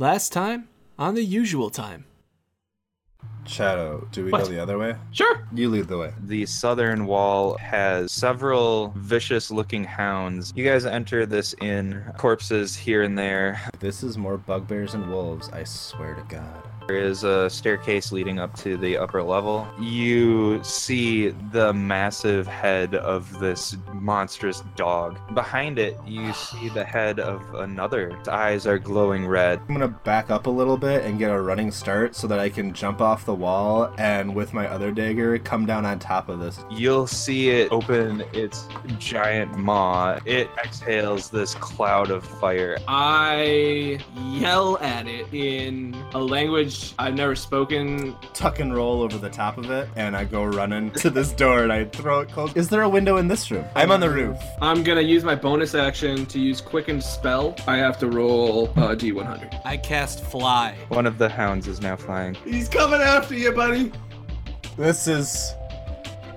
Last time on the usual time. Shadow, do we What? go the other way? Sure. You lead the way. The southern wall has several vicious looking hounds. You guys enter this inn, corpses here and there. This is more bugbears and wolves, I swear to God. There is a staircase leading up to the upper level. You see the massive head of this monstrous dog. Behind it, you see the head of another. Its eyes are glowing red. I'm gonna back up a little bit and get a running start so that I can jump off the wall and with my other dagger come down on top of this. You'll see it open its giant maw. It exhales this cloud of fire. I yell at it in a language I've never spoken. Tuck and roll over the top of it and I go running to this door and I throw it close. Is there a window in this room? I'm on the roof. I'm gonna use my bonus action to use Quicken Spell. I have to roll uh, D100. I cast fly. One of the hounds is now flying. He's coming after you, buddy. This is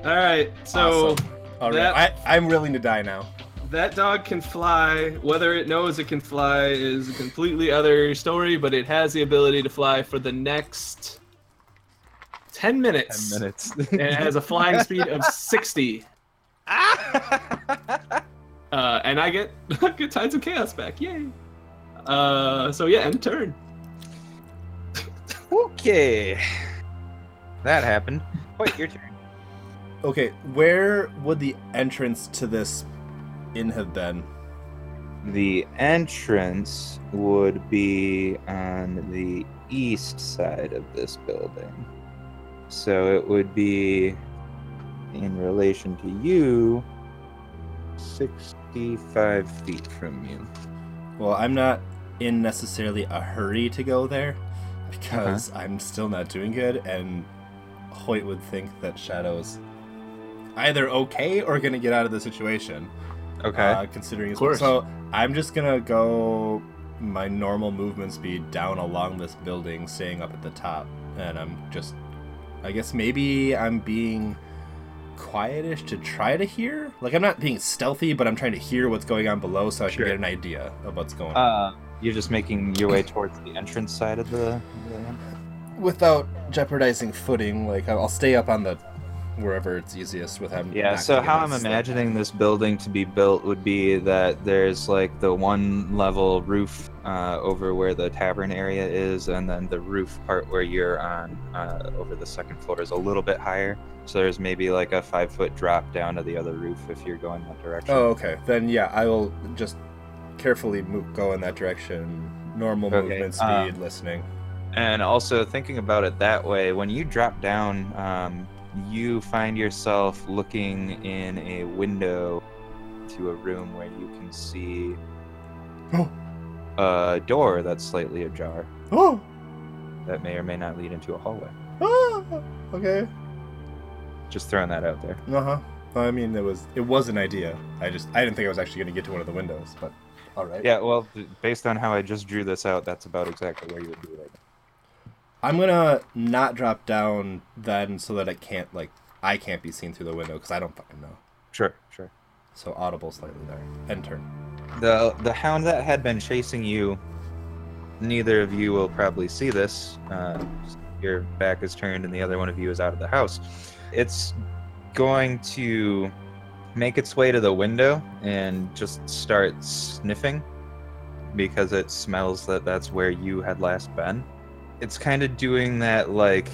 All right, so awesome. All right, that- I, I'm willing to die now. That dog can fly. Whether it knows it can fly is a completely other story, but it has the ability to fly for the next 10 minutes. 10 minutes. and it has a flying speed of 60. Uh, and I get good tides of chaos back. Yay. Uh, so yeah, end turn. okay. That happened. Wait, your turn. Okay, where would the entrance to this inn have been? The entrance would be on the east side of this building. So it would be in relation to you 65 feet from you. Well, I'm not in necessarily a hurry to go there because uh-huh. I'm still not doing good, and Hoyt would think that Shadow's either okay or gonna get out of the situation. Okay. Uh, considering his Of course. so I'm just gonna go my normal movement speed down along this building, staying up at the top, and I'm just, I guess maybe I'm being quietish to try to hear. Like I'm not being stealthy, but I'm trying to hear what's going on below so I Sure. can get an idea of what's going on uh, you're just making your way towards the entrance side of the. the without jeopardizing footing. Like I'll stay up on the wherever it's easiest with him. Yeah, so how I'm imagining this building to be built would be that there's like the one level roof uh, over where the tavern area is, and then the roof part where you're on uh, over the second floor is a little bit higher. So there's maybe like a five foot drop down to the other roof if you're going that direction. Oh, okay. Then yeah, I will just carefully move, go in that direction. Normal Okay, movement speed, um, listening. And also thinking about it that way, when you drop down, um, you find yourself looking in a window to a room where you can see Oh. a door that's slightly ajar Oh, that may or may not lead into a hallway. ah, okay. Just throwing that out there. Uh huh. I mean, it was it was an idea. I just I didn't think I was actually going to get to one of the windows, but all right. Yeah, well, based on how I just drew this out, that's about exactly where you would be right now. I'm gonna not drop down then, so that it can't like I can't be seen through the window because I don't fucking know. Sure, sure. So audible slightly there. End turn. The the hound that had been chasing you, neither of you will probably see this. Uh, your back is turned, and the other one of you is out of the house. It's going to make its way to the window and just start sniffing because it smells that that's where you had last been. It's kind of doing that like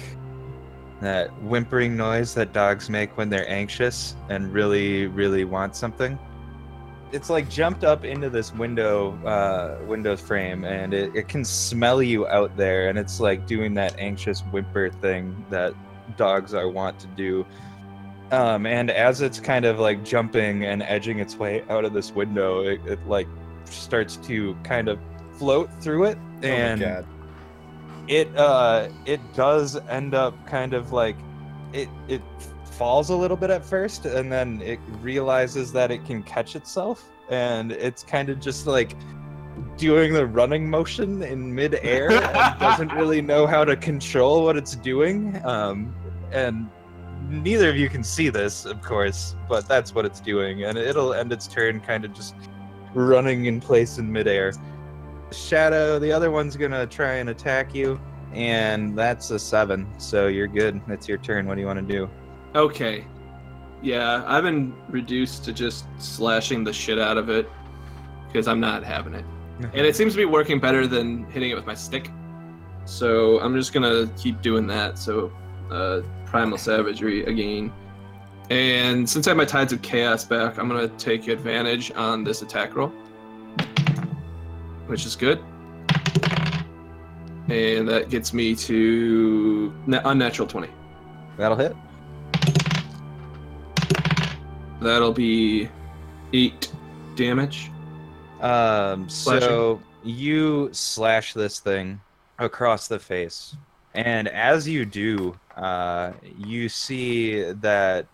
that whimpering noise that dogs make when they're anxious and really really want something it's like jumped up into this window uh windows frame and it, it can smell you out there and it's like doing that anxious whimper thing that dogs are wont to do um and as it's kind of like jumping and edging its way out of this window it, it like starts to kind of float through it and oh my god. It uh it does end up kind of like it it falls a little bit at first and then it realizes that it can catch itself and it's kind of just like doing the running motion in midair and doesn't really know how to control what it's doing um and neither of you can see this of course but that's what it's doing and it'll end its turn kind of just running in place in midair Shadow, the other one's gonna try and attack you, and that's a seven. So you're good. That's your turn. What do you want to do? Okay. Yeah, I've been reduced to just slashing the shit out of it because I'm not having it. And it seems to be working better than hitting it with my stick. So I'm just gonna keep doing that. So uh, primal savagery again. And since I have my tides of chaos back, I'm gonna take advantage on this attack roll, which is good. And that gets me to na- unnatural 20. That'll hit. That'll be eight damage. Um, so you slash this thing across the face, and as you do, uh, you see that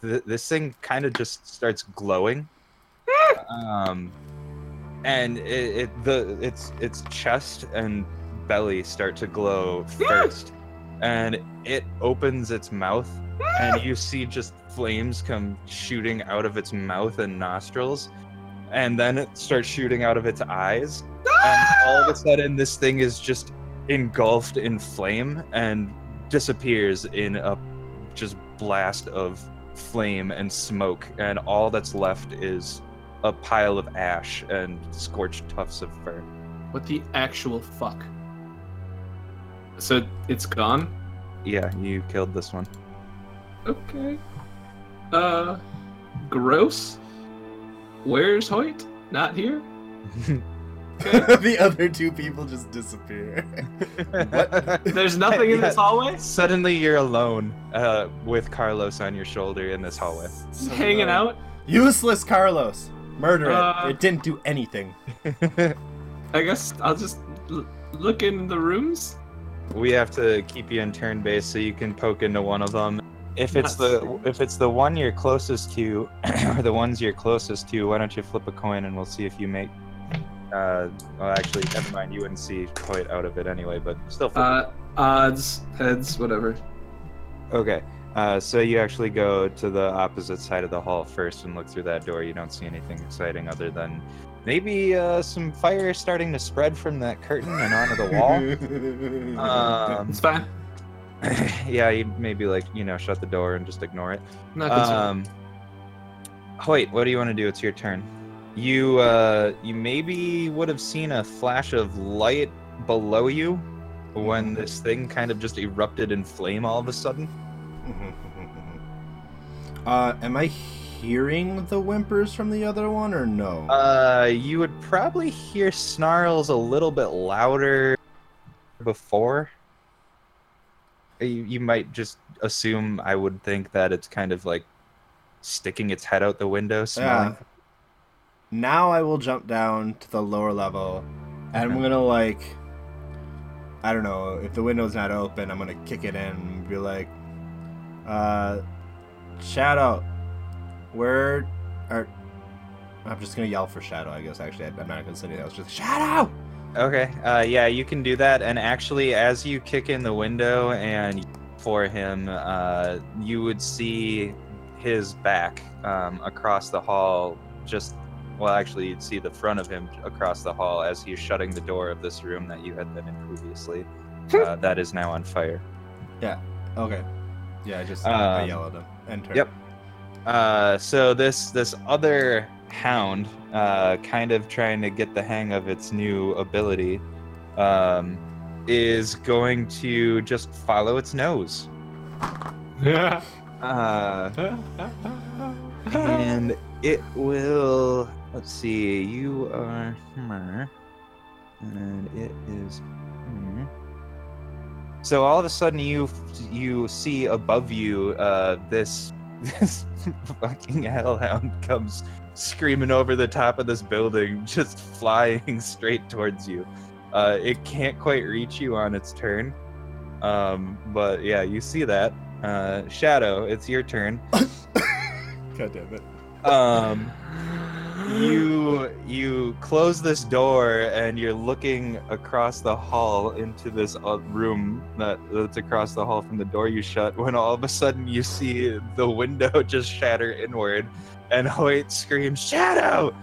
th- this thing kind of just starts glowing. um, and it, it the its its chest and belly start to glow first, and it opens its mouth, and you see just flames come shooting out of its mouth and nostrils. And then it starts shooting out of its eyes. And all of a sudden this thing is just engulfed in flame and disappears in a just blast of flame and smoke. And all that's left is a pile of ash and scorched tufts of fur What the actual fuck? So it's gone? yeah you killed this one Okay. Uh, gross. Where's Hoyt? Not here? the other two people just disappear. What? There's nothing in this hallway? suddenly you're alone uh, with carlos on your shoulder in this hallway Just hanging out? Useless Carlos. Murder Uh, it. It didn't do anything. I guess I'll just l- look in the rooms. We have to keep you in turn base so you can poke into one of them. If it's the if it's the one you're closest to, or the ones you're closest to, why don't you flip a coin and we'll see if you make. Uh, well, actually, never mind. You wouldn't see quite out of it anyway, but still. Flip Uh, odds, heads, whatever. Okay. Uh, so you actually go to the opposite side of the hall first and look through that door. You don't see anything exciting other than maybe uh, some fire starting to spread from that curtain and onto the wall. Um, It's fine. yeah, you maybe like you know shut the door and just ignore it. Not concerned. Um, Hoyt, what do you want to do? It's your turn. You uh, you maybe would have seen a flash of light below you when this thing kind of just erupted in flame all of a sudden. uh, am I hearing the whimpers from the other one or no? Uh, you would probably hear snarls a little bit louder before. You, you might just assume I would think that it's kind of like sticking its head out the window. Yeah. Now I will jump down to the lower level, and I'm gonna like, I don't know, if the window's not open, I'm gonna kick it in and be like, uh, Shadow, where are? I'm just gonna yell for Shadow. I guess actually, I'm not gonna say anything else. Just Shadow. Okay. Uh, yeah, you can do that. And actually, as you kick in the window and for him, uh, you would see his back um, across the hall. Just well, actually, you'd see the front of him across the hall as he's shutting the door of this room that you had been in previously. uh, that is now on fire. Yeah. Okay. Yeah, I just I Um, yell at him. Enter. yep. Uh, so this this other hound, uh, kind of trying to get the hang of its new ability, um, is going to just follow its nose. Yeah. Uh, and it will. Let's see. You are her, and it is. So all of a sudden, you you see above you uh, this this fucking hellhound comes screaming over the top of this building, just flying straight towards you. Uh, it can't quite reach you on its turn, um, but yeah, you see that. Uh, Shadow, it's your turn. God damn it. Um, you you close this door and you're looking across the hall into this uh, room that, that's across the hall from the door you shut when all of a sudden you see the window just shatter inward and Hoyt screams shadow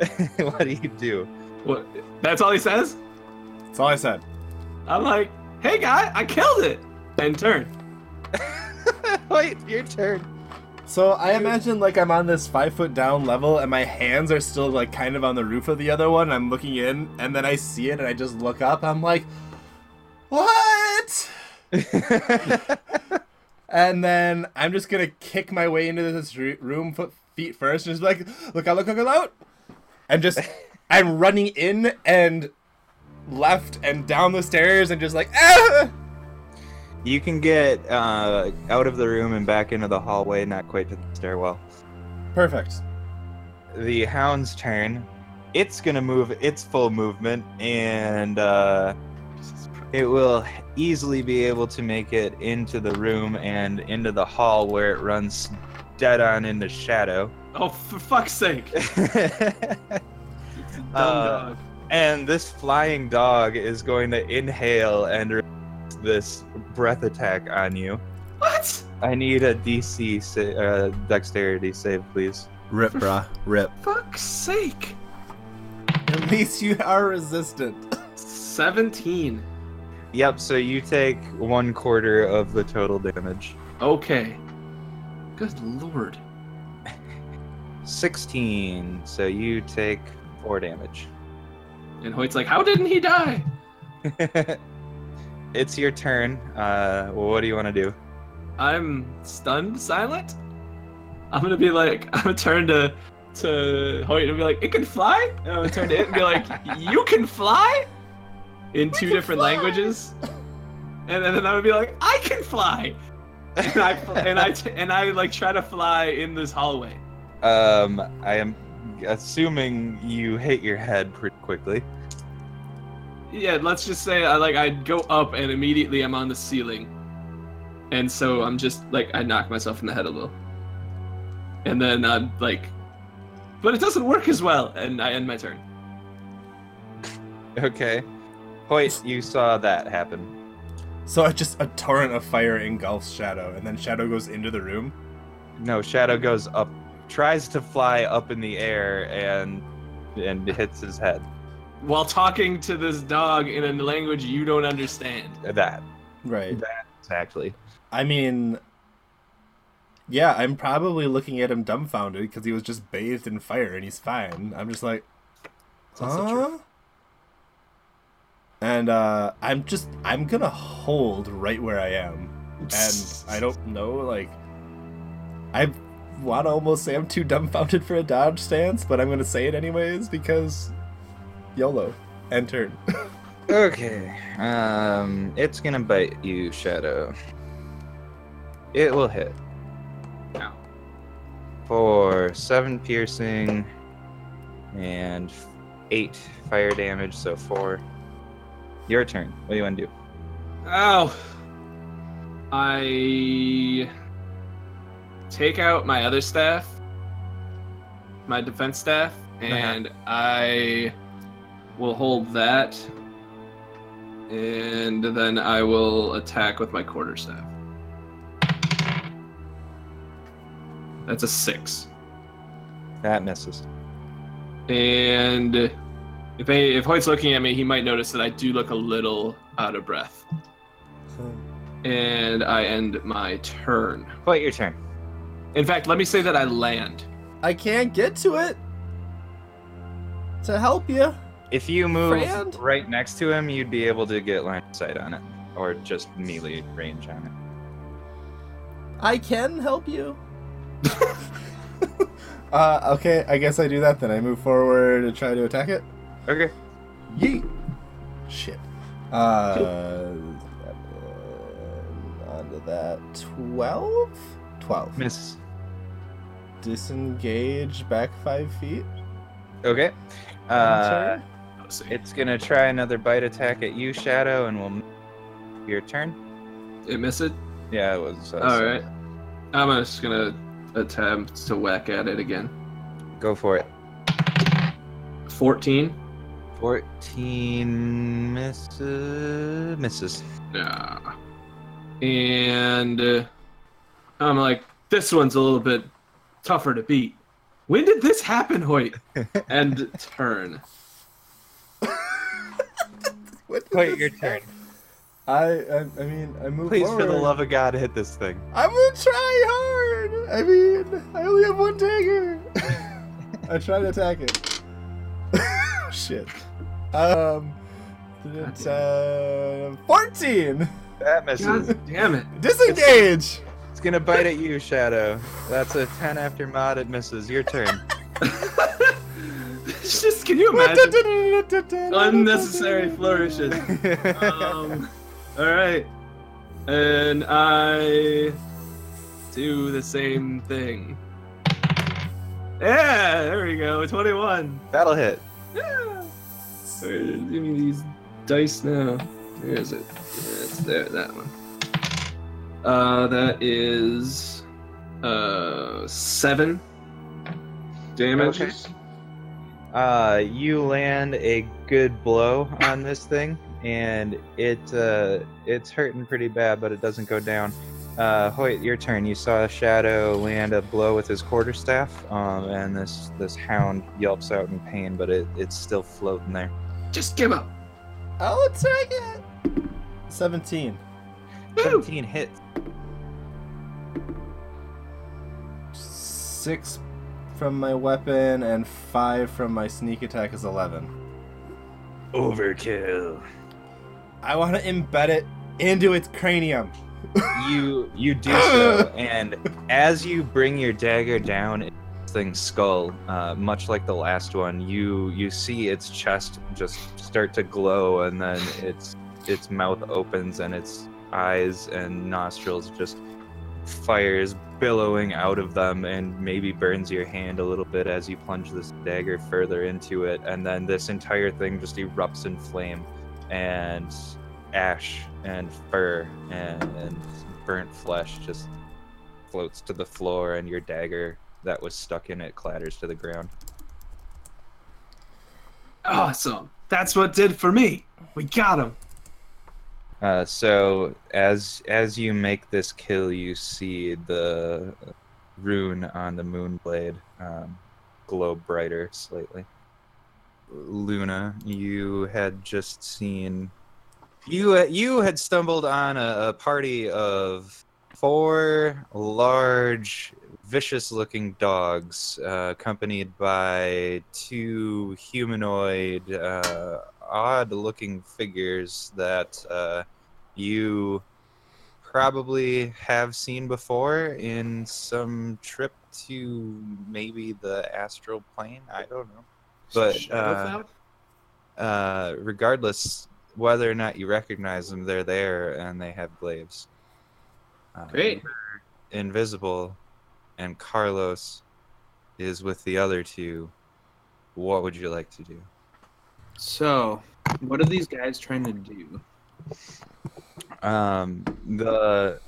what do you do What? That's all he says. That's all I said. I'm like, hey guy, I killed it, and turn. Wait, your turn. So I imagine like I'm on this five foot down level, and my hands are still like kind of on the roof of the other one. I'm looking in, and then I see it, and I just look up. I'm like, what? and then I'm just gonna kick my way into this room, foot feet first, and just like, look out, look out, look out, and just I'm running in and left and down the stairs, and just like ah. You can get uh, out of the room and back into the hallway, not quite to the stairwell. Perfect. The hound's turn. It's gonna move its full movement, and uh, it will easily be able to make it into the room and into the hall where it runs dead on into shadow. Oh, for fuck's sake! Dumb Uh, dog. and this flying dog is going to inhale and release this breath attack on you. What? I need a DC sa- uh, dexterity save, please. Rip, brah. Rip. Fuck's sake! At least you are resistant. Seventeen. Yep. So you take one quarter of the total damage. Okay. Good lord. Sixteen. So you take four damage. And Hoyt's like, how didn't he die? it's your turn. Uh, what do you want to do? I'm stunned, silent. I'm gonna be like, I'm gonna turn to to Hoyt and be like, it can fly. And I'm gonna turn to it and be like, you can fly, in two different fly. languages. And then I'm gonna be like, I can fly. And I and I and I like try to fly in this hallway. Um, I am assuming you hit your head pretty quickly. Yeah, let's just say I like I go up and immediately I'm on the ceiling, and so I'm just like I knock myself in the head a little, and then I'm like, but it doesn't work as well, and I end my turn. Okay. Hoyt, you saw that happen. So it just a torrent of fire engulfs Shadow, and then Shadow goes into the room. No, Shadow goes up, tries to fly up in the air, and and hits his head. While talking to this dog in a language you don't understand. That Right. exactly. I mean, yeah, I'm probably looking at him dumbfounded because he was just bathed in fire and he's fine. I'm just like, It's also true. huh? And uh, I'm just, I'm gonna hold right where I am. And I don't know, like, I want to almost say I'm too dumbfounded for a dodge stance, but I'm gonna say it anyways because YOLO. End turn. Okay. Um, it's gonna bite you, Shadow. It will hit Ow. for seven piercing and eight fire damage, so four. Your turn. What do you want to do? Oh. I take out my other staff, my defense staff, and I will hold that. And then I will attack with my quarterstaff. That's a six. That misses. And if I, if Hoyt's looking at me, he might notice that I do look a little out of breath. Hmm. And I end my turn. What your turn? In fact, let me say that I land. I can't get to it to help you. If you move Friend? right next to him, you'd be able to get line of sight on it, or just melee range on it. I can help you. uh, okay, I guess I do that then. I move forward to try to attack it. Okay. Yeet. Shit. Uh, seven, onto that. 12? 12. Miss. Disengage back five feet. Okay. Uh, Oh, it's gonna try another bite attack at you, Shadow, and we'll your turn. It missed it? Yeah, it was. Uh, All right. I'm just gonna attempt to whack at it again. Go for it. 14. 14 misses. Misses. Yeah. And uh, I'm like, this one's a little bit tougher to beat. When did this happen, Hoyt? and turn. what Wait, your turn. I, I I mean I move Please, forward. for the love of God, hit this thing. I'm gonna try hard. I mean I only have one dagger. I try to attack it. Shit. Um. It's, uh, 14! That misses. God damn it. Disengage! It's gonna bite at you, Shadow. That's a 10 after mod. It misses. Your turn. It's just, can you imagine? Unnecessary flourishes. Um, alright. And I do the same thing. Yeah, there we go. 21. That'll hit. Yeah. Give me these dice now. Where is it? Yeah, it's there, that one. Uh, that is uh seven damage. Okay. Uh, you land a good blow on this thing, and it uh, it's hurting pretty bad, but it doesn't go down. Uh, Hoyt, your turn. You saw Shadow land a blow with his quarterstaff, um, and this this hound yelps out in pain, but it, it's still floating there. Just give up. I'll attack it! 17. Woo! 17 hits. Six from my weapon and five from my sneak attack is 11. Overkill. I want to embed it into its cranium. you you do so, and as you bring your dagger down its thing's skull, uh, much like the last one, you you see its chest just start to glow, and then its its mouth opens, and its eyes and nostrils just fires billowing out of them, and maybe burns your hand a little bit as you plunge this dagger further into it, and then this entire thing just erupts in flame, and ash and fur and, and burnt flesh just floats to the floor, and your dagger that was stuck in it clatters to the ground. Awesome. That's what did for me. We got him. Uh, so as as you make this kill, you see the rune on the moonblade um, glow brighter slightly. Luna, you had just seen you you had stumbled on a, a party of four large, vicious-looking dogs, uh, accompanied by two humanoid, uh, odd-looking figures that uh, you probably have seen before in some trip to maybe the astral plane. I don't know. But, Shadowfell? Uh, regardless, whether or not you recognize them, they're there and they have glaives. Uh, Great. Invisible and Carlos is with the other two. What would you like to do? So, what are these guys trying to do? Um, the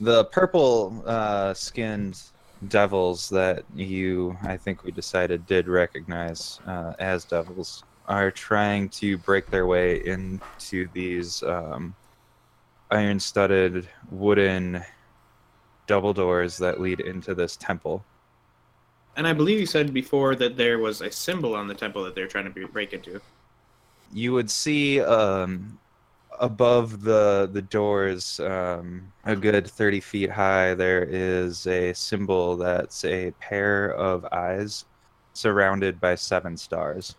the purple uh, skinned devils that you, I think we decided, did recognize uh, as devils are trying to break their way into these um, iron studded wooden double doors that lead into this temple. And I believe you said before that there was a symbol on the temple that they're trying to be- break into. you would see um, above the the doors um, a good 30 feet high there is a symbol that's a pair of eyes surrounded by seven stars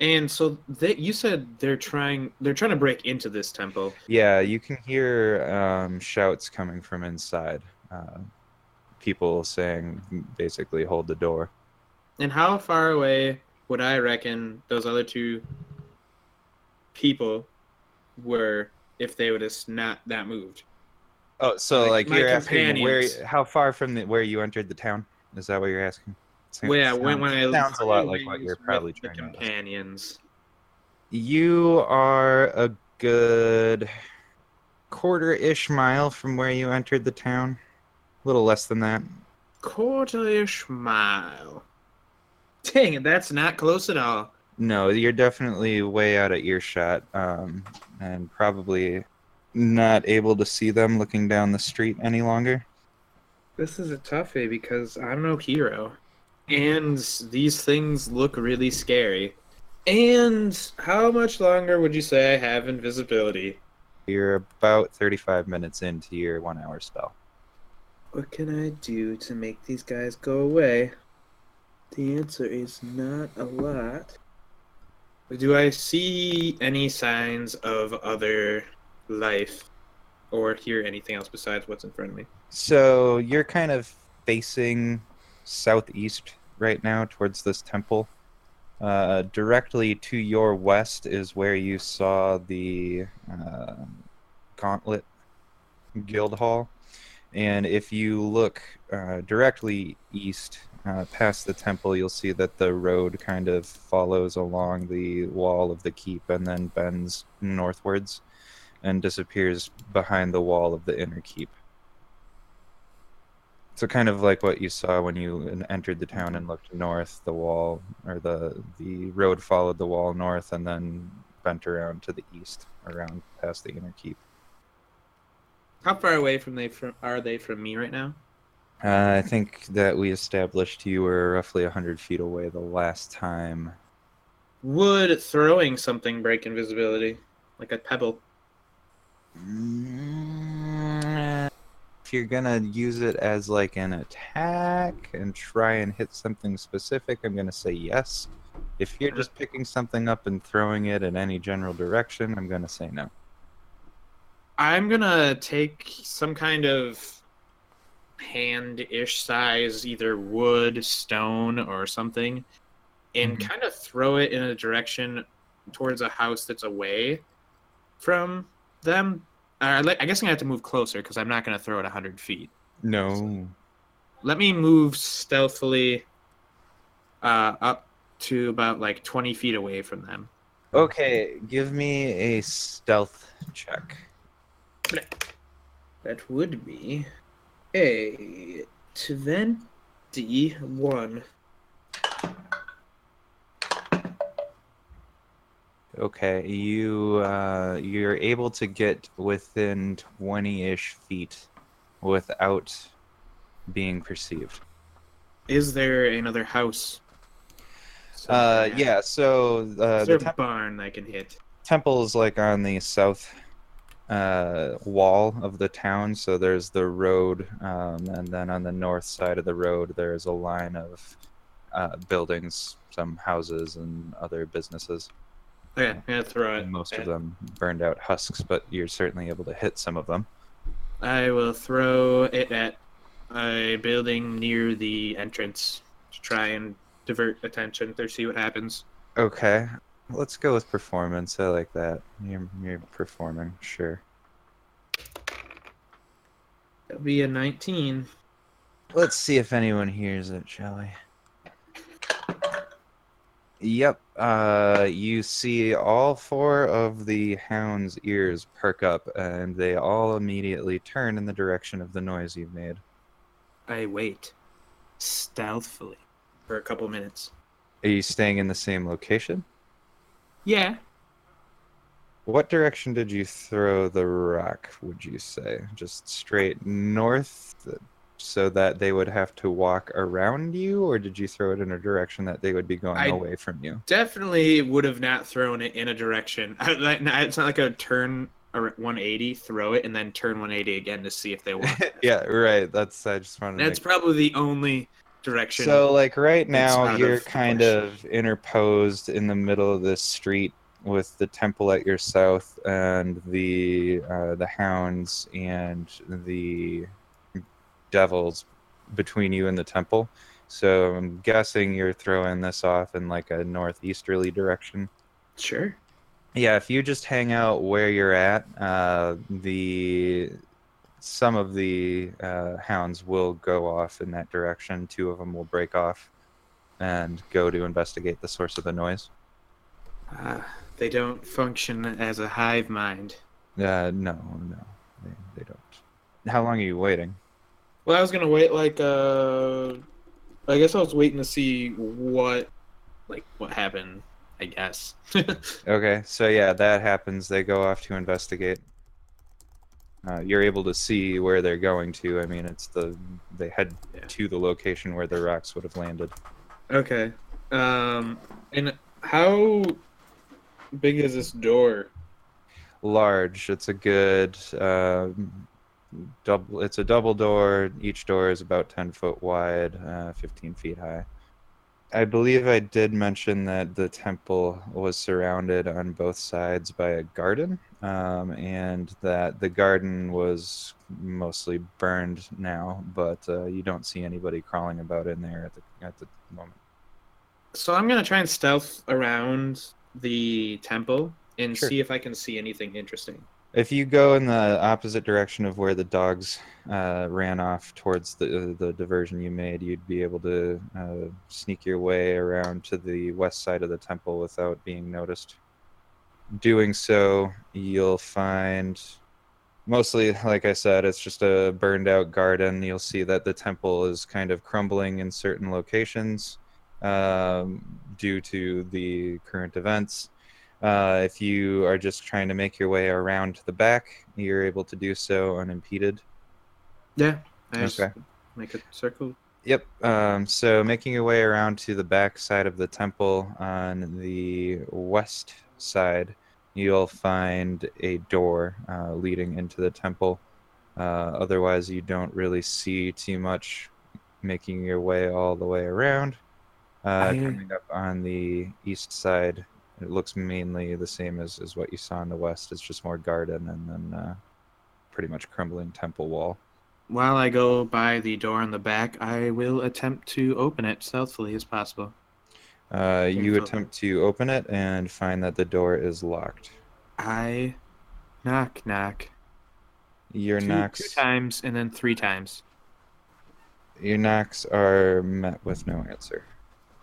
And so they, you said they're trying they're trying to break into this temple. yeah you can hear um, shouts coming from inside uh, people saying basically hold the door And how far away would I reckon those other two people were if they would have not that moved? oh so Like, like, you're asking where how far from the, where you entered the town is that what you're asking Well, yeah, when, when I sounds a lot like what you're probably trying to companions. You are a good quarter-ish mile from where you entered the town. A little less than that. Quarter-ish mile. Dang it, that's not close at all. No, you're definitely way out of earshot, um, and probably not able to see them looking down the street any longer. This is a toughie because I'm no hero. And these things look really scary. And how much longer would you say I have invisibility? You're about 35 minutes into your one hour spell. What can I do to make these guys go away? The answer is not a lot. Do I see any signs of other life or hear anything else besides what's in front of me? So you're kind of facing southeast right now towards this temple. Uh, directly to your west is where you saw the uh, Gauntlet Guild Hall. And if you look uh, directly east uh, past the temple, you'll see that the road kind of follows along the wall of the keep and then bends northwards and disappears behind the wall of the inner keep. So kind of like what you saw when you entered the town and looked north, the wall or the the road followed the wall north and then bent around to the east, around past the inner keep. How far away from they from are they from me right now? Uh, I think that we established you were roughly 100 feet away the last time. Would throwing something break invisibility, like a pebble? Mm, If you're gonna use it as like an attack and try and hit something specific, I'm gonna say yes. If you're just picking something up and throwing it in any general direction, I'm gonna say no. I'm gonna take some kind of hand-ish size, either wood, stone, or something, and Mhm. kind of throw it in a direction towards a house that's away from them. Uh, I guess I'm gonna have to move closer because I'm not gonna throw it 100 feet. No. Let me move stealthily uh, up to about like 20 feet away from them. Okay, give me a stealth check. That would be a 21. Okay, you uh, you're able to get within twenty-ish feet without being perceived. Is there another house? Uh, yeah. So uh, the a barn I can hit? temple is like on the south uh, wall of the town. So there's the road, um, and then on the north side of the road, there's a line of uh, buildings, some houses, and other businesses. Okay, I'm gonna throw it. Most of them burned out husks, but you're certainly able to hit some of them. I will throw it at a building near the entrance to try and divert attention to see what happens. Okay, let's go with performance. I like that. You're, you're performing, sure. That'll be a 19. Let's see if anyone hears it, shall we? Yep. Uh, you see all four of the hound's ears perk up, and they all immediately turn in the direction of the noise you've made. I wait stealthily for a couple minutes. Are you staying in the same location? Yeah. What direction did you throw the rock, would you say? Just straight north so that they would have to walk around you, or did you throw it in a direction that they would be going I- away from you? Definitely would have not thrown it in a direction. It's not like a turn or 180, throw it, and then turn 180 again to see if they want. yeah, right. That's I just wanted to That's probably the only direction. So, like right now, you're kind of interposed in the middle of this street with the temple at your south and the uh, the hounds and the devils between you and the temple. So I'm guessing you're throwing this off in like a northeasterly direction. sure. Yeah, if you just hang out where you're at, uh, the some of the uh, hounds will go off in that direction. Two of them will break off and go to investigate the source of the noise. Ah, they don't function as a hive mind. Uh, no, no, they, they don't. How long are you waiting? Well, I was gonna wait like uh, I guess I was waiting to see what, like, what happened. I guess. Okay, so yeah, that happens. They go off to investigate. Uh, you're able to see where they're going to. I mean, it's the they head Yeah. to the location where the rocks would have landed. okay. Um, and How big is this door? Large. It's a good uh, double. It's a double door. Each door is about ten foot wide, uh, fifteen feet high. I believe I did mention that the temple was surrounded on both sides by a garden, um, and that the garden was mostly burned now, but uh, you don't see anybody crawling about in there at the at the moment. So I'm gonna try and stealth around the temple and Sure. see if I can see anything interesting. If you go in the opposite direction of where the dogs uh, ran off towards the the diversion you made, you'd be able to uh, sneak your way around to the west side of the temple without being noticed. Doing so, you'll find mostly, like I said, it's just a burned out garden. You'll see that the temple is kind of crumbling in certain locations um, due to the current events. Uh, if you are just trying to make your way around to the back, you're able to do so unimpeded. Yeah. I just Okay. make a circle. Yep. Um, so making your way around to the back side of the temple on the west side, you'll find a door uh, leading into the temple. Uh, otherwise, you don't really see too much making your way all the way around. Uh, I- Coming up on the east side, it looks mainly the same as, as what you saw in the west. It's just more garden and then uh, pretty much crumbling temple wall. While I go by the door in the back, I will attempt to open it stealthily as possible. Uh, you attempt to open it and find that the door is locked. I knock knock. Your two, knocks, two times and then three times. your knocks are met with no answer.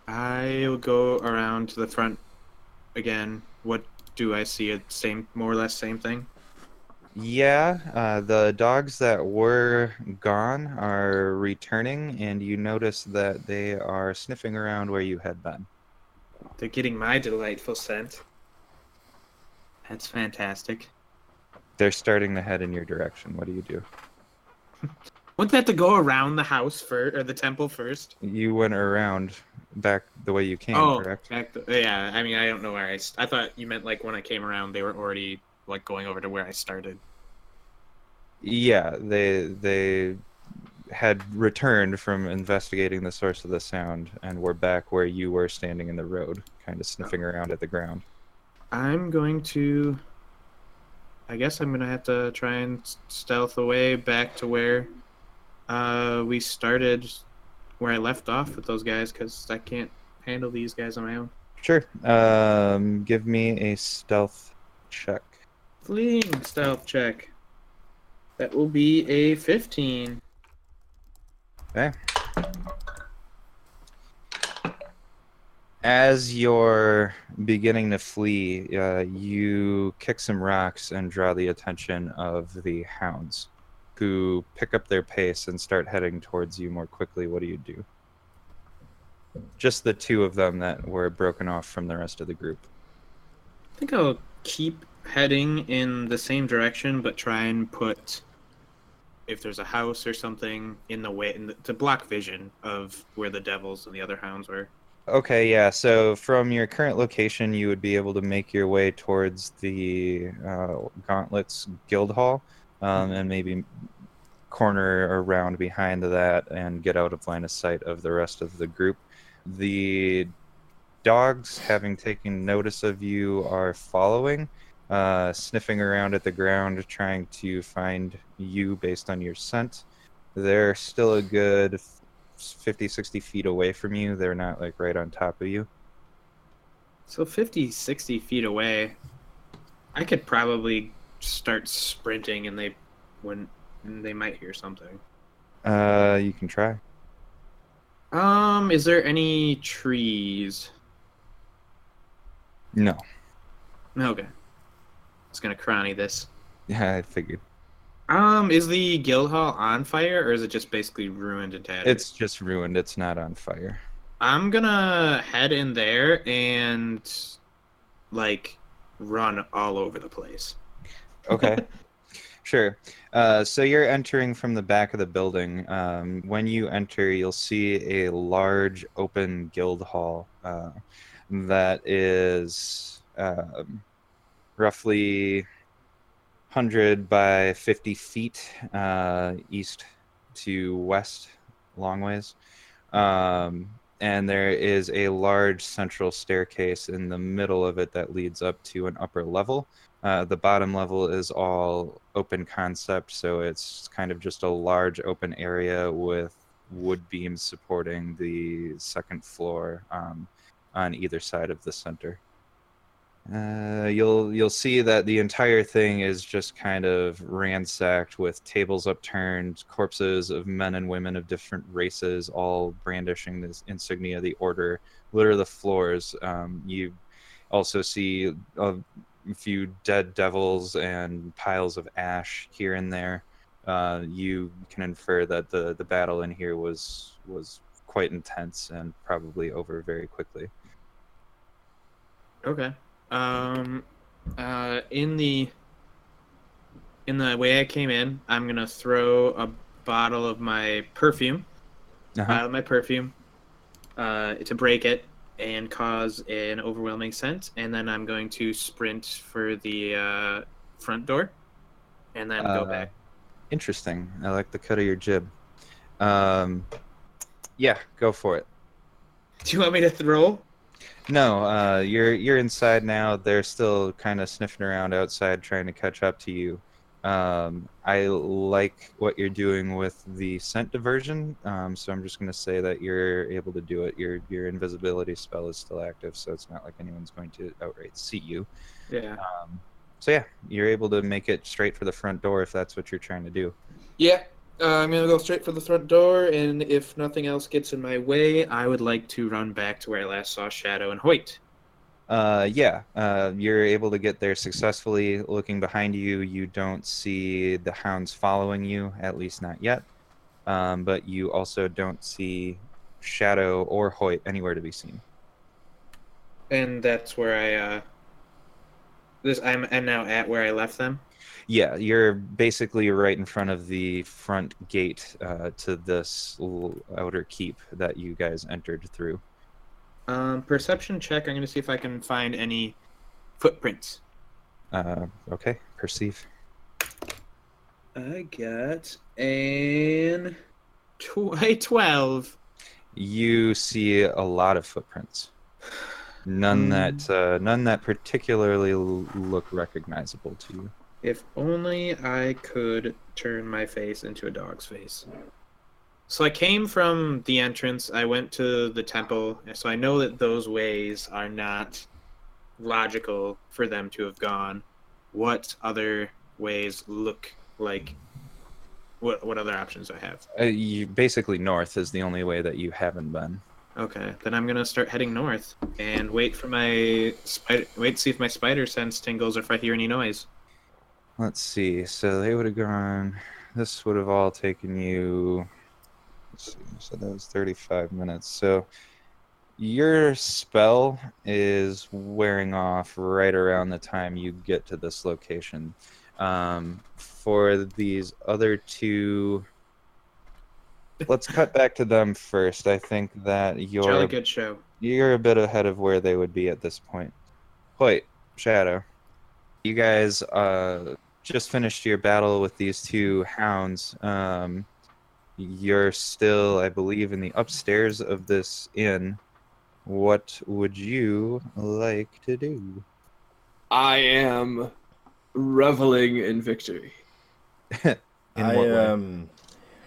I will go around to the front again. What do I see? A same, more or less, same thing. Yeah, uh, the dogs that were gone are returning, and you notice that they are sniffing around where you had been. They're getting my delightful scent. That's fantastic. They're starting to head in your direction. What do you do? Wouldn't that to go around the house first or the temple first? You went around back the way you came, oh, correct? back the, yeah. I mean, I don't know where I. I thought you meant like when I came around, they were already like going over to where I started. Yeah, they they had returned from investigating the source of the sound and were back where you were standing in the road, kind of sniffing around at the ground. I'm going to. I guess I'm gonna have to try and stealth away back to where uh, we started, where I left off with those guys, because I can't handle these guys on my own. Sure. Um, give me a stealth check. Fleeing stealth check. That will be a 15. Okay. As you're beginning to flee, uh, you kick some rocks and draw the attention of the hounds, who pick up their pace and start heading towards you more quickly. What do you do? Just the two of them that were broken off from the rest of the group. I think I'll keep heading in the same direction, but try and put, if there's a house or something in the way, in the, to block vision of where the devils and the other hounds were. Okay, yeah. So from your current location, you would be able to make your way towards the uh, Gauntlets Guild Hall, um, and maybe corner around behind that and get out of line of sight of the rest of the group. The dogs, having taken notice of you, are following, uh, sniffing around at the ground, trying to find you based on your scent. They're still a good 50 60 feet away from you they're not like right on top of you So 50, 60 feet away, I could probably start sprinting and they wouldn't, they might hear something. uh you can try Um, is there any trees? no Okay. I was gonna crony this. yeah i figured Um, is the guild hall on fire or is it just basically ruined and tattered? it's just ruined it's not on fire I'm gonna head in there and like run all over the place. Okay sure uh, so you're entering from the back of the building um, when you enter you'll see a large open guild hall uh, that is um, roughly 100 by 50 feet uh, east to west, long ways. Um, and there is a large central staircase in the middle of it that leads up to an upper level. Uh, the bottom level is all open concept, so it's kind of just a large open area with wood beams supporting the second floor um, on either side of the center. Uh, you'll you'll see that the entire thing is just kind of ransacked with tables upturned, corpses of men and women of different races, all brandishing this insignia, of the order, litter the floors. Um, you also see a few dead devils and piles of ash here and there. Uh, you can infer that the the battle in here was was quite intense and probably over very quickly. Okay. Um, uh, in the in the way I came in, I'm gonna throw a bottle of my perfume, Uh-huh. my perfume, uh, to break it and cause an overwhelming scent, and then I'm going to sprint for the uh, front door, and then go Uh, back. Interesting. I like the cut of your jib. Um, yeah, go for it. Do you want me to throw? No, uh, you're you're inside now. They're still kind of sniffing around outside, trying to catch up to you. Um, I like what you're doing with the scent diversion, um, so I'm just going to say that you're able to do it. Your your invisibility spell is still active, so it's not like anyone's going to outright see you. Yeah. Um, so yeah, you're able to make it straight for the front door if that's what you're trying to do. Yeah. Uh, I'm gonna go straight for the front door, and if nothing else gets in my way, I would like to run back to where I last saw Shadow and Hoyt. Uh, yeah, uh, you're able to get there successfully. Looking behind you, you don't see the hounds following you, at least not yet. Um, but you also don't see Shadow or Hoyt anywhere to be seen. And that's where I uh this I'm I'm now at where I left them. Yeah, you're basically right in front of the front gate uh, to this outer keep that you guys entered through. Um perception check, I'm gonna see if I can find any footprints. Uh, okay, perceive. I got an tw- a twelve. You see a lot of footprints. None that uh, none that particularly look recognizable to you. If only I could turn my face into a dog's face. So I came from the entrance, I went to the temple, so I know that those ways are not logical for them to have gone. What other ways look like what what other options do I have? Uh, you basically north is the only way that you haven't been. Okay, then I'm gonna start heading north and wait for my spider wait to see if my spider sense tingles or if I hear any noise. Let's see. So they would have gone. This would have all taken you. Let's see. So that was 35 minutes. So your spell is wearing off right around the time you get to this location. Um, for these other two, let's cut back to them first. I think that you're Jolly good show. you're a bit ahead of where they would be at this point. Hoyt, Shadow, you guys uh, just finished your battle with these two hounds. Um, you're still, I believe, in the upstairs of this inn. What would you like to do? I am reveling in victory. In I what way? am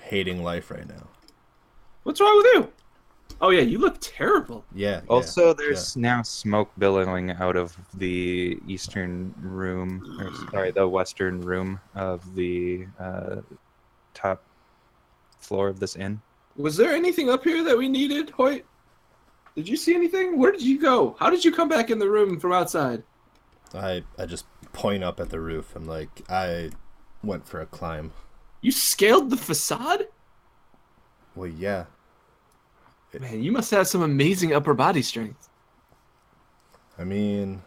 hating life right now. What's wrong with you? Oh yeah, you look terrible. Yeah. yeah, Also, there's now smoke billowing out of the eastern room, or sorry, the western room of the uh, top floor of this inn. Was there anything up here that we needed, Hoyt? Did you see anything? Where did you go? How did you come back in the room from outside? I I just point up at the roof. I'm like, I went for a climb. You scaled the facade? Well, yeah. Man, you must have some amazing upper body strength. I mean,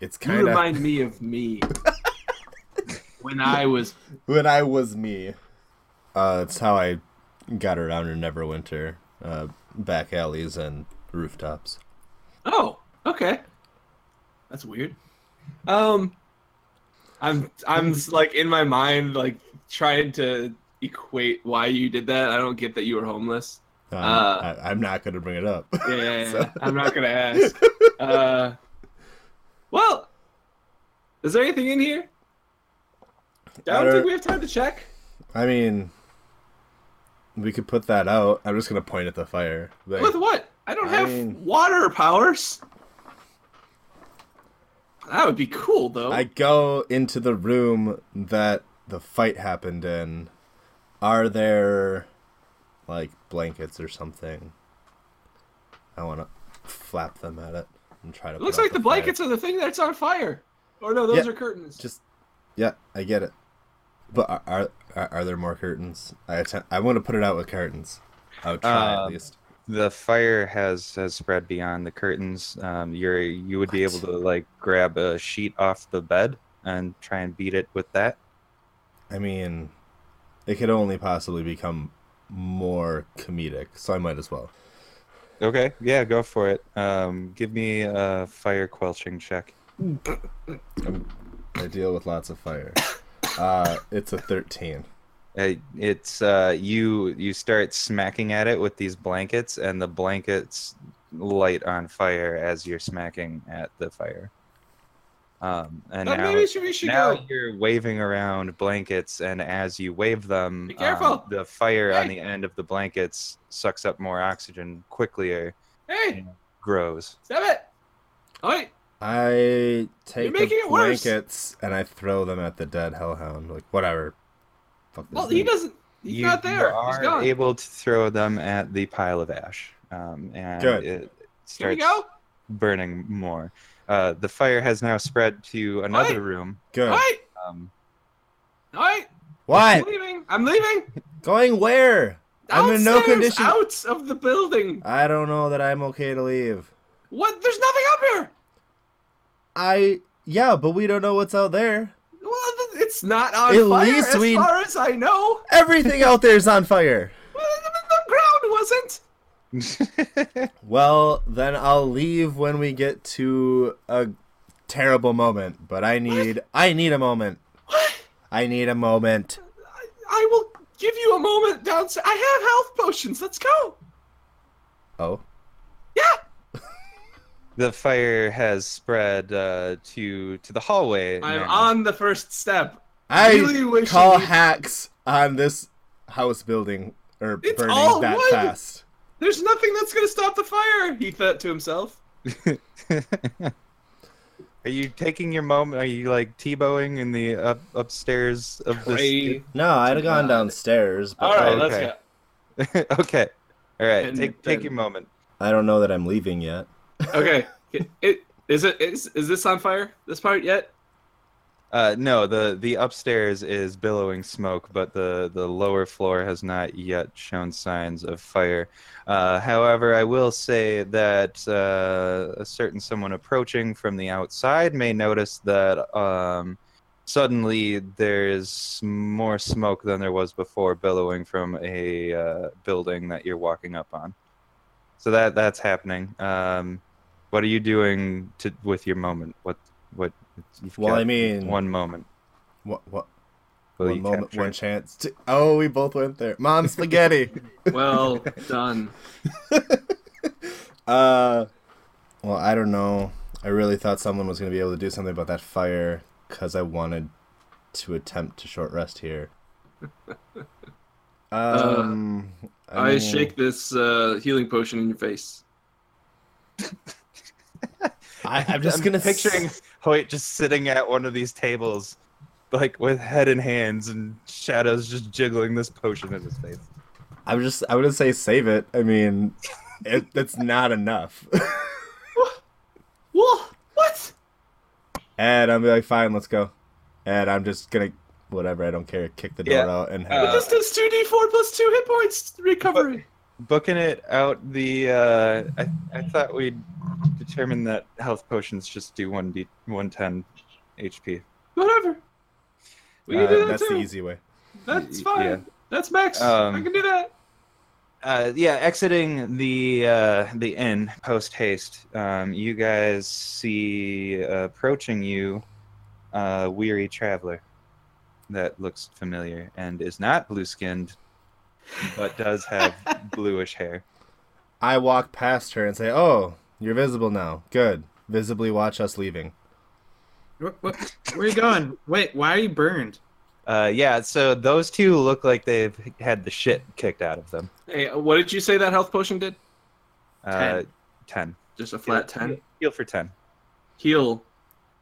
it's kind of You remind me of me when I was. when I was me. Uh, it's how I got around in Neverwinter, uh, back alleys and rooftops. Oh, Okay. That's weird. Um I'm I'm like in my mind like trying to equate why you did that. I don't get that you were homeless. Um, Uh, I, I'm not gonna bring it up. Yeah, yeah, yeah. So- I'm not gonna ask. Uh Well, is there anything in here? I I don't don't- think we have time to check. I mean, we could put that out. I'm just gonna point at the fire. Like, With what? I don't I have mean- water powers. That would be cool though. I go into the room that the fight happened in. Are there like blankets or something? I want to flap them at it and try to. It looks like the fire. blankets are the thing that's on fire. Or no, those Yeah. are curtains. Just yeah, I get it. But are are, are, there more curtains? I attempt, I want to put it out with curtains. I would try at Um, least. The fire has has spread beyond the curtains. Um, you're you would be able to like grab a sheet off the bed and try and beat it with that. I mean, it could only possibly become more comedic, so I might as well. Okay, yeah, go for it. Um, give me a fire quelching check. I deal with lots of fire. Uh, it's a 13. Uh, it's uh, you you start smacking at it with these blankets, and the blankets light on fire as you're smacking at the fire. Um, and But now, maybe should- we should now go. you're waving around blankets, and as you wave them, Be careful. um, the fire on the end of the blankets sucks up more oxygen quickly or Hey, grows. stop it! Oh, wait, I take You're the it worse. blankets and I throw them at the dead hellhound. Like, whatever. Fuck this well, thing. he doesn't. He's you, not you there. He's are gone. able to throw them at the pile of ash, um, and Good. it Here we starts go. burning more. Uh, the fire has now spread to another Oi. room. Good. All right, Um, all right. I'm leaving. I'm leaving. Going where? I'm in no condition. Out of the building. I don't know that I'm okay to leave. What? There's nothing up here. I yeah, but we don't know what's out there. Well, it's not on At fire least as we- far as I know. Everything out there is on fire. Well, the, the ground wasn't. Well, then I'll leave when we get to a terrible moment. But I need I need a moment. What? I need a moment. I, I will give you a moment downstairs. I have health potions. Let's go. Oh. Yeah. The fire has spread uh, to to the hallway. I'm now. on the first step. I Really wishing call you- hacks on this house building or It's burning all that wood. fast. There's nothing that's gonna stop the fire. He thought to himself. Are you taking your moment? Are you like t-bowing in the up upstairs of this? Pray. No, I'd have gone God. downstairs, but All right, Oh, let's okay. go. okay, all right. And take take your moment. I don't know that I'm leaving yet. Okay. It, is it is is this on fire? This part yet? Uh, no, the the upstairs is billowing smoke, but the the lower floor has not yet shown signs of fire. Uh, however, I will say that uh, a certain someone approaching from the outside may notice that um, suddenly there's more smoke than there was before, billowing from a uh, building that you're walking up on. So that that's happening. Um, what are you doing to with your moment? What what? You've Well, I mean, one moment. what what Will one moment, capture one it? chance. To, oh, we both went there. Mom, spaghetti. Well done. uh, well, I don't know. I really thought someone was gonna be able to do something about that fire because I wanted to attempt to short rest here. Um, I, mean, shake this uh, healing potion in your face. I, I'm just I'm gonna s- picturing Hoyt just sitting at one of these tables, like with head in hands and shadows just jiggling this potion in his face. I'm just. I would say save it. I mean, it, it's not enough. Whoa! What? and I'm like, fine, let's go. And I'm just gonna, whatever. I don't care. Kick the door Yeah. out and head Uh, out. this does two d four plus two hit points recovery. Booking it out the. Uh, I I thought we'd determine that health potions just do one d one ten HP. Whatever. We can Uh, do that that's too. the easy way. That's fine. yeah. That's max. Um, I can do that. uh, yeah, exiting the uh, the inn post haste, um, you guys see uh, approaching you a weary traveler that looks familiar and is not blue skinned, but does have bluish hair. I walk past her and say, "Oh, you're visible now. Good. Visibly watch us leaving." What, what, where are you going? Wait, why are you burned? Uh, yeah, so those two look like they've had the shit kicked out of them. Hey, what did you say that health potion did? Uh, 10. Just a flat ten. Heal for 10. Heal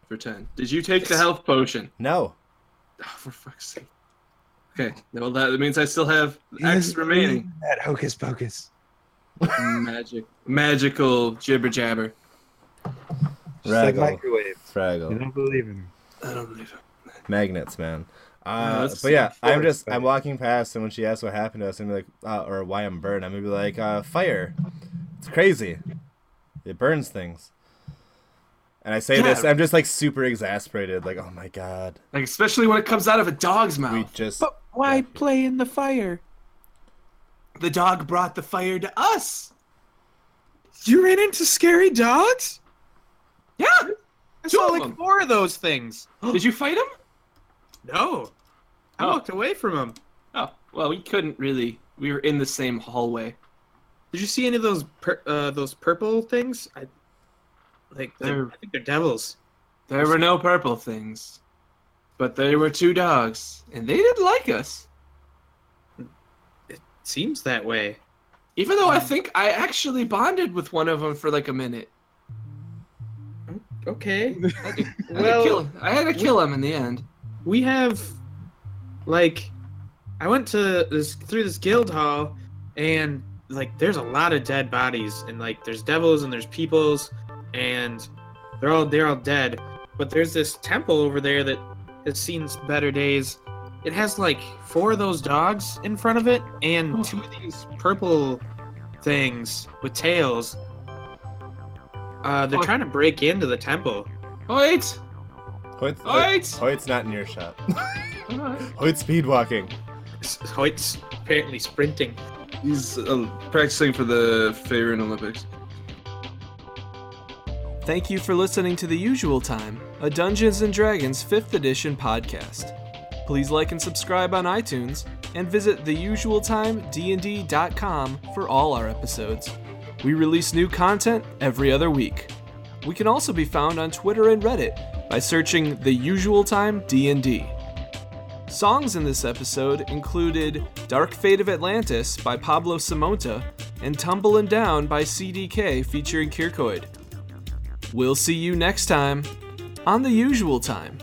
for ten. Did you take the health potion? No. Oh, for fuck's sake. Okay, well that means I still have X remaining. That hocus pocus. Magic, magical jibber jabber. Just like Fraggle. microwave. Fraggle. don't believe in me. I don't believe it. Magnets, man. Uh, that's but yeah, I'm just fire. I'm walking past, and when she asks what happened to us, I'm like, uh, or why I'm burned, I'm gonna be like, uh, fire. It's crazy. It burns things. And I say this, I'm just like super exasperated, like, oh my god, Like especially when it comes out of a dog's mouth. we just But why play in the fire? The dog brought the fire to us. You ran into scary dogs? Yeah. I Two saw of like them. four of those things. Did you fight him? No. I Oh. walked away from them. Oh, well, we couldn't really. We were in the same hallway. Did you see any of those pur- uh, those purple things? I like they're, They're- I think they're devils. There were no purple things, but they were two dogs, and they didn't like us. It seems that way. Even though I hmm. think I actually bonded with one of them for like a minute. Hmm, okay. I had to, I had to Well- kill, I had to kill him in the end. we have like I went to this through this guild hall and like there's a lot of dead bodies and like there's devils and there's peoples and they're all they're all dead. But there's this temple over there that has seen better days. It has like four of those dogs in front of it and two of these purple things with tails. Uh, they're Oh. trying to break into the temple. Wait, Hoyt's, wait. Hoyt's not in your shot. Alright. Hoyt's speed walking. Hoyt's apparently sprinting. He's uh, practicing for the Favorite Olympics. Thank you for listening to The Usual Time, a Dungeons and Dragons 5th edition podcast. Please like and subscribe on iTunes and visit theusualtimednd.com for all our episodes. We release new content every other week. We can also be found on Twitter and Reddit by searching The Usual Time D&D. Songs in this episode included Dark Fate of Atlantis by Pablo Simonta and Tumblin' Down by CDK featuring Kirkoid. We'll see you next time on The Usual Time.